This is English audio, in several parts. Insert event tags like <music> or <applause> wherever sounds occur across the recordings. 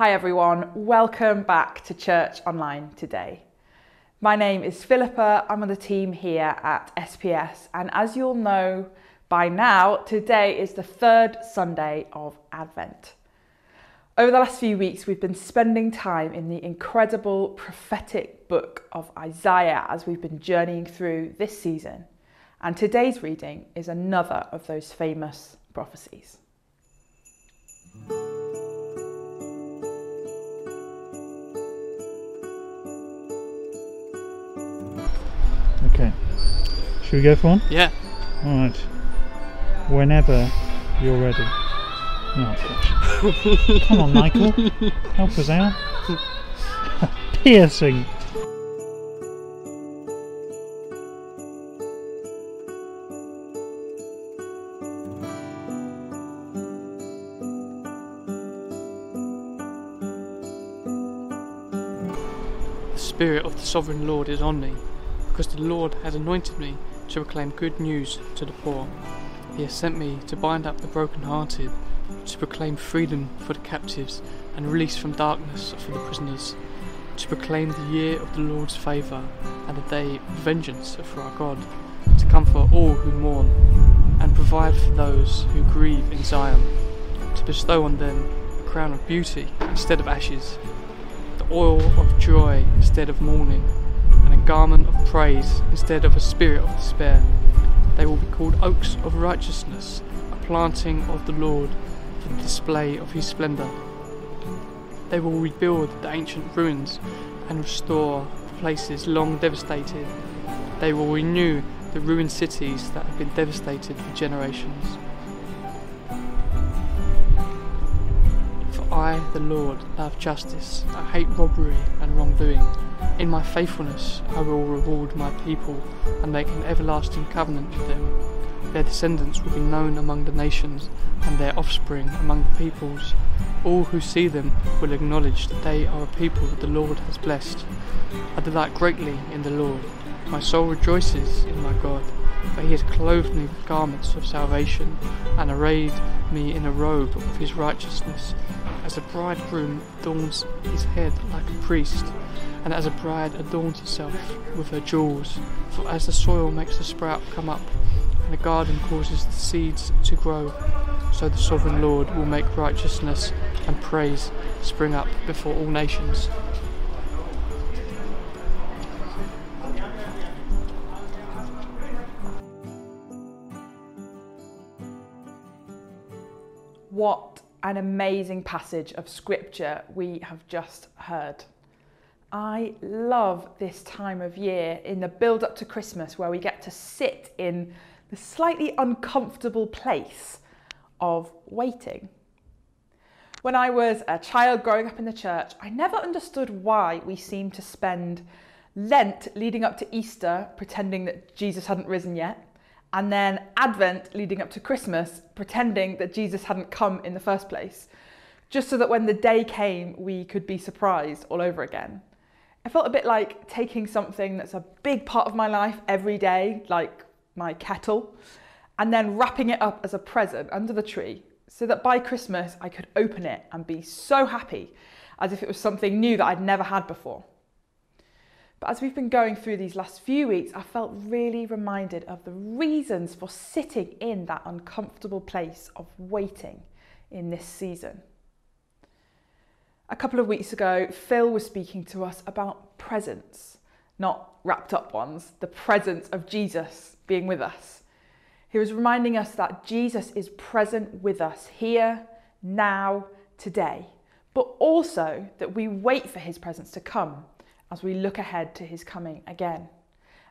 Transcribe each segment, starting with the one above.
Hi everyone, welcome back to Church Online today. My name is Philippa, I'm on the team here at SPS, and as you'll know by now, today is the third Sunday of Advent. Over the last few weeks, we've been spending time in the incredible prophetic book of Isaiah as we've been journeying through this season. And today's reading is another of those famous prophecies. Should we go for one? Yeah. Alright. Whenever you're ready. Oh. <laughs> Come on, Michael. Help us out. <laughs> Piercing. The Spirit of the Sovereign Lord is on me, because the Lord has anointed me to proclaim good news to the poor. He has sent me to bind up the brokenhearted, to proclaim freedom for the captives and release from darkness for the prisoners, to proclaim the year of the Lord's favour and the day of vengeance for our God, to comfort all who mourn and provide for those who grieve in Zion, to bestow on them a crown of beauty instead of ashes the oil of joy instead of mourning, garment of praise instead of a spirit of despair. They will be called oaks of righteousness, a planting of the Lord for the display of his splendour. They will rebuild the ancient ruins and restore places long devastated. They will renew the ruined cities that have been devastated for generations. For I, the Lord, love justice. I hate robbery and wrongdoing. In my faithfulness, I will reward my people and make an everlasting covenant with them. Their descendants will be known among the nations, and their offspring among the peoples. All who see them will acknowledge that they are a people that the Lord has blessed. I delight greatly in the Lord. My soul rejoices in my God, for he has clothed me with garments of salvation, and arrayed me in a robe of his righteousness. As a bridegroom adorns his head like a priest, and as a bride adorns herself with her jewels. For as the soil makes the sprout come up, and the garden causes the seeds to grow, so the sovereign Lord will make righteousness and praise spring up before all nations. What an amazing passage of scripture we have just heard. I love this time of year in the build up to Christmas where we get to sit in the slightly uncomfortable place of waiting. When I was a child growing up in the church, I never understood why we seemed to spend Lent leading up to Easter pretending that Jesus hadn't risen yet, and then Advent leading up to Christmas pretending that Jesus hadn't come in the first place, just so that when the day came, we could be surprised all over again. I felt a bit like taking something that's a big part of my life every day, like my kettle, and then wrapping it up as a present under the tree so that by Christmas I could open it and be so happy as if it was something new that I'd never had before. But as we've been going through these last few weeks, I felt really reminded of the reasons for sitting in that uncomfortable place of waiting in this season. A couple of weeks ago, Phil was speaking to us about presents, not wrapped up ones, the presence of Jesus being with us. He was reminding us that Jesus is present with us here, now, today, but also that we wait for his presence to come as we look ahead to his coming again.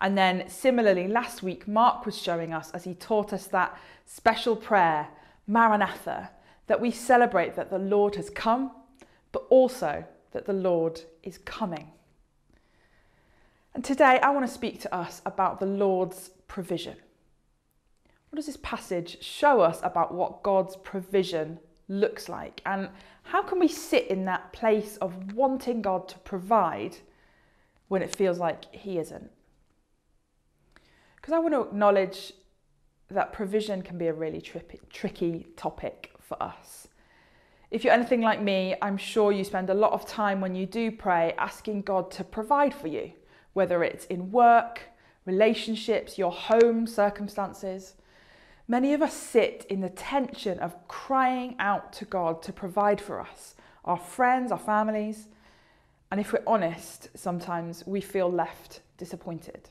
And then, similarly, last week, Mark was showing us as he taught us that special prayer, Maranatha, that we celebrate that the Lord has come, but also that the Lord is coming. And today, I want to speak to us about the Lord's provision. What does this passage show us about what God's provision looks like? And how can we sit in that place of wanting God to provide when it feels like He isn't? Because I want to acknowledge that provision can be a really trippy, tricky topic for us. If you're anything like me, I'm sure you spend a lot of time when you do pray asking God to provide for you, whether it's in work, relationships, your home circumstances. Many of us sit in the tension of crying out to God to provide for us, our friends, our families. And if we're honest, sometimes we feel left disappointed.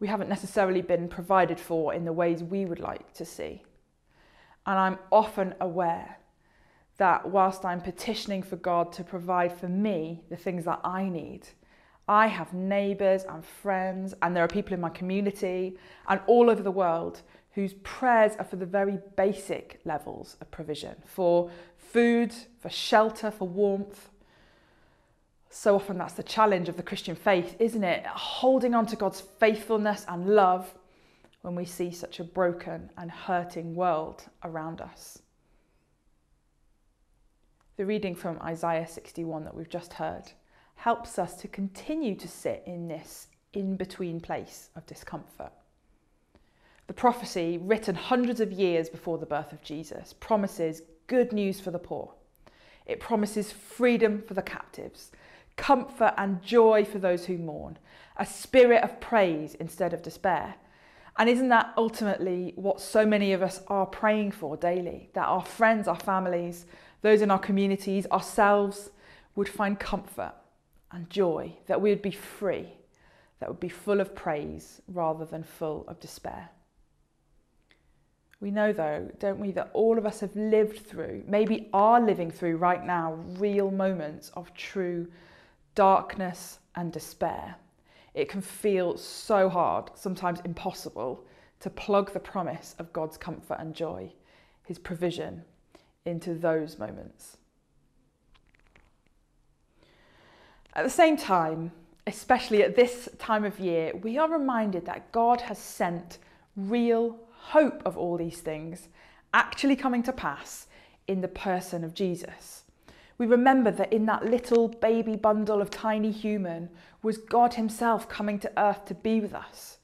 We haven't necessarily been provided for in the ways we would like to see. And I'm often aware that whilst I'm petitioning for God to provide for me the things that I need, I have neighbours and friends, and there are people in my community and all over the world whose prayers are for the very basic levels of provision for food, for shelter, for warmth. So often that's the challenge of the Christian faith, isn't it? Holding on to God's faithfulness and love when we see such a broken and hurting world around us. The reading from Isaiah 61 that we've just heard helps us to continue to sit in this in between place of discomfort. The prophecy, written hundreds of years before the birth of Jesus, promises good news for the poor. It promises freedom for the captives, comfort and joy for those who mourn, a spirit of praise instead of despair. And isn't that ultimately what so many of us are praying for daily? That our friends, our families, those in our communities, ourselves would find comfort and joy, that we would be free, that would be full of praise rather than full of despair. We know, though, don't we, that all of us have lived through, maybe are living through right now, real moments of true darkness and despair. It can feel so hard, sometimes impossible, to plug the promise of God's comfort and joy, His provision, into those moments. At the same time, especially at this time of year, we are reminded that God has sent real hope of all these things actually coming to pass in the person of Jesus. We remember that in that little baby bundle of tiny human was God Himself coming to earth to be with us.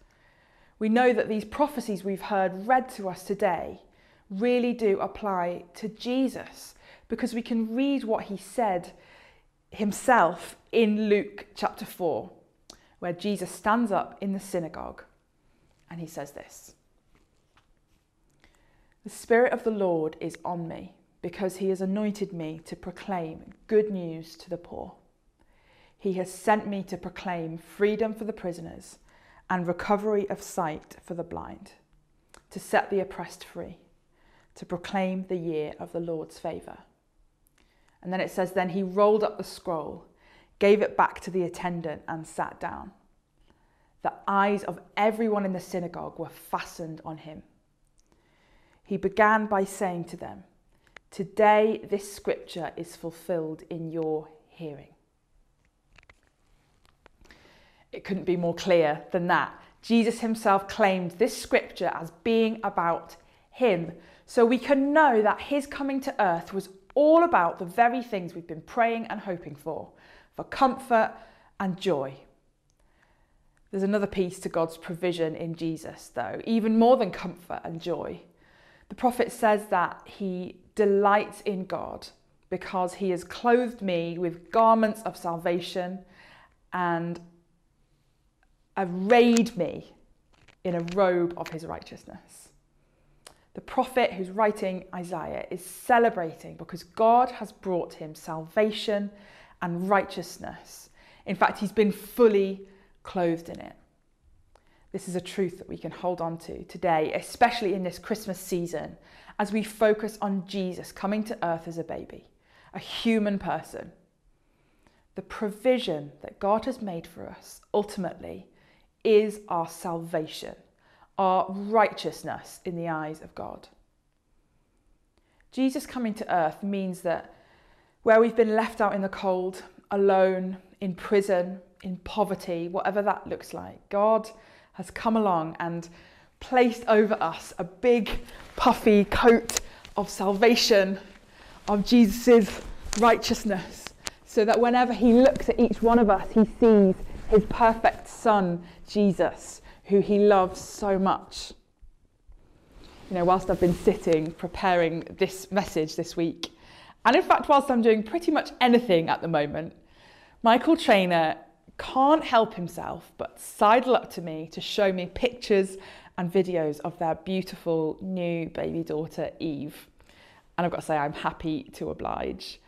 We know that these prophecies we've heard read to us today really do apply to Jesus because we can read what He said Himself in Luke chapter 4, where Jesus stands up in the synagogue and He says this. The Spirit of the Lord is on me because he has anointed me to proclaim good news to the poor. He has sent me to proclaim freedom for the prisoners and recovery of sight for the blind, to set the oppressed free, to proclaim the year of the Lord's favour. And then it says, Then he rolled up the scroll, gave it back to the attendant, and sat down. The eyes of everyone in the synagogue were fastened on him he began by saying to them, Today this scripture is fulfilled in your hearing. It couldn't be more clear than that. Jesus himself claimed this scripture as being about him. So we can know that his coming to earth was all about the very things we've been praying and hoping for for comfort and joy. There's another piece to God's provision in Jesus, though, even more than comfort and joy. The prophet says that he delights in God because he has clothed me with garments of salvation and arrayed me in a robe of his righteousness. The prophet who's writing Isaiah is celebrating because God has brought him salvation and righteousness. In fact, he's been fully clothed in it. This is a truth that we can hold on to today, especially in this Christmas season, as we focus on Jesus coming to earth as a baby, a human person. The provision that God has made for us ultimately is our salvation, our righteousness in the eyes of God. Jesus coming to earth means that where we've been left out in the cold, alone, in prison, in poverty, whatever that looks like, God has come along and placed over us a big puffy coat of salvation, of Jesus' righteousness, so that whenever he looks at each one of us, he sees his perfect son, Jesus, who he loves so much. you know, whilst I've been sitting preparing this message this week. And in fact, whilst I'm doing pretty much anything at the moment, Michael Trainer can't help himself but sidle up to me to show me pictures and videos of their beautiful new baby daughter, Eve. And I've got to say, I'm happy to oblige.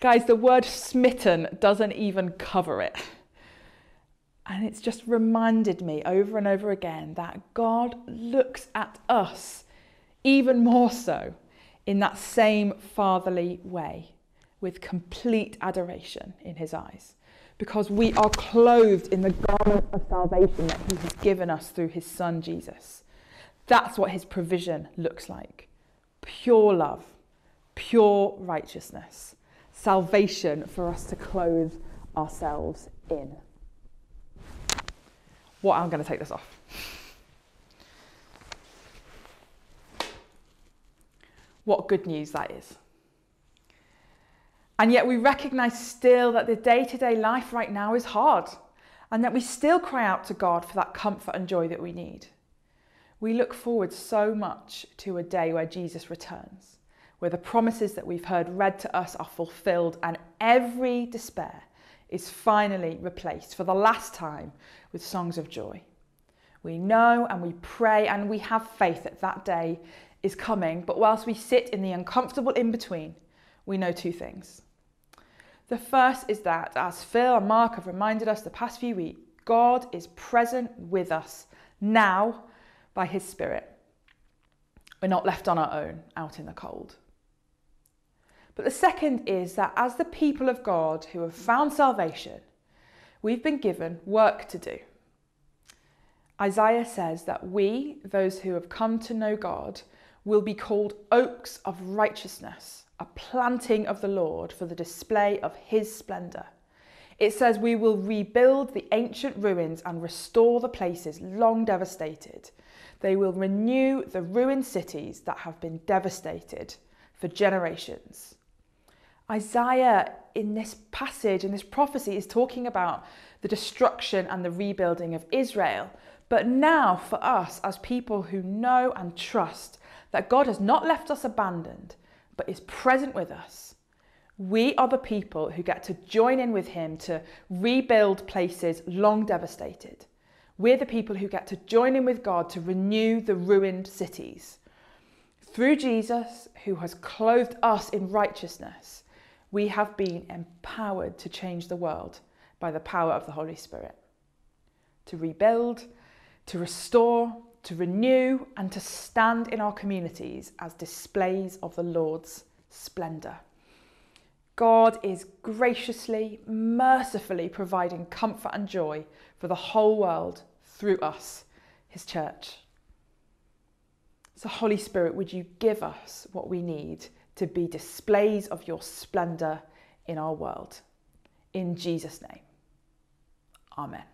Guys, the word smitten doesn't even cover it. And it's just reminded me over and over again that God looks at us even more so in that same fatherly way with complete adoration in his eyes because we are clothed in the garment of salvation that he has given us through his son Jesus. That's what his provision looks like pure love, pure righteousness, salvation for us to clothe ourselves in. What I'm going to take this off. What good news that is. And yet we recognize still that the day to day life right now is hard and that we still cry out to God for that comfort and joy that we need. We look forward so much to a day where Jesus returns, where the promises that we've heard read to us are fulfilled and every despair is finally replaced for the last time with songs of joy. We know and we pray and we have faith that that day is coming, but whilst we sit in the uncomfortable in between, we know two things. The first is that, as Phil and Mark have reminded us the past few weeks, God is present with us now by His Spirit. We're not left on our own out in the cold. But the second is that as the people of God who have found salvation, we've been given work to do. Isaiah says that we, those who have come to know God, will be called oaks of righteousness a planting of the Lord for the display of his splendour. It says, We will rebuild the ancient ruins and restore the places long devastated. They will renew the ruined cities that have been devastated for generations. Isaiah, in this passage, in this prophecy, is talking about the destruction and the rebuilding of Israel. But now, for us, as people who know and trust that God has not left us abandoned, but is present with us. We are the people who get to join in with him to rebuild places long devastated. We're the people who get to join in with God to renew the ruined cities. Through Jesus, who has clothed us in righteousness, we have been empowered to change the world by the power of the Holy Spirit. To rebuild, to restore, to renew and to stand in our communities as displays of the Lord's splendour. God is graciously, mercifully providing comfort and joy for the whole world through us, His church. So, Holy Spirit, would you give us what we need to be displays of your splendour in our world? In Jesus' name, Amen.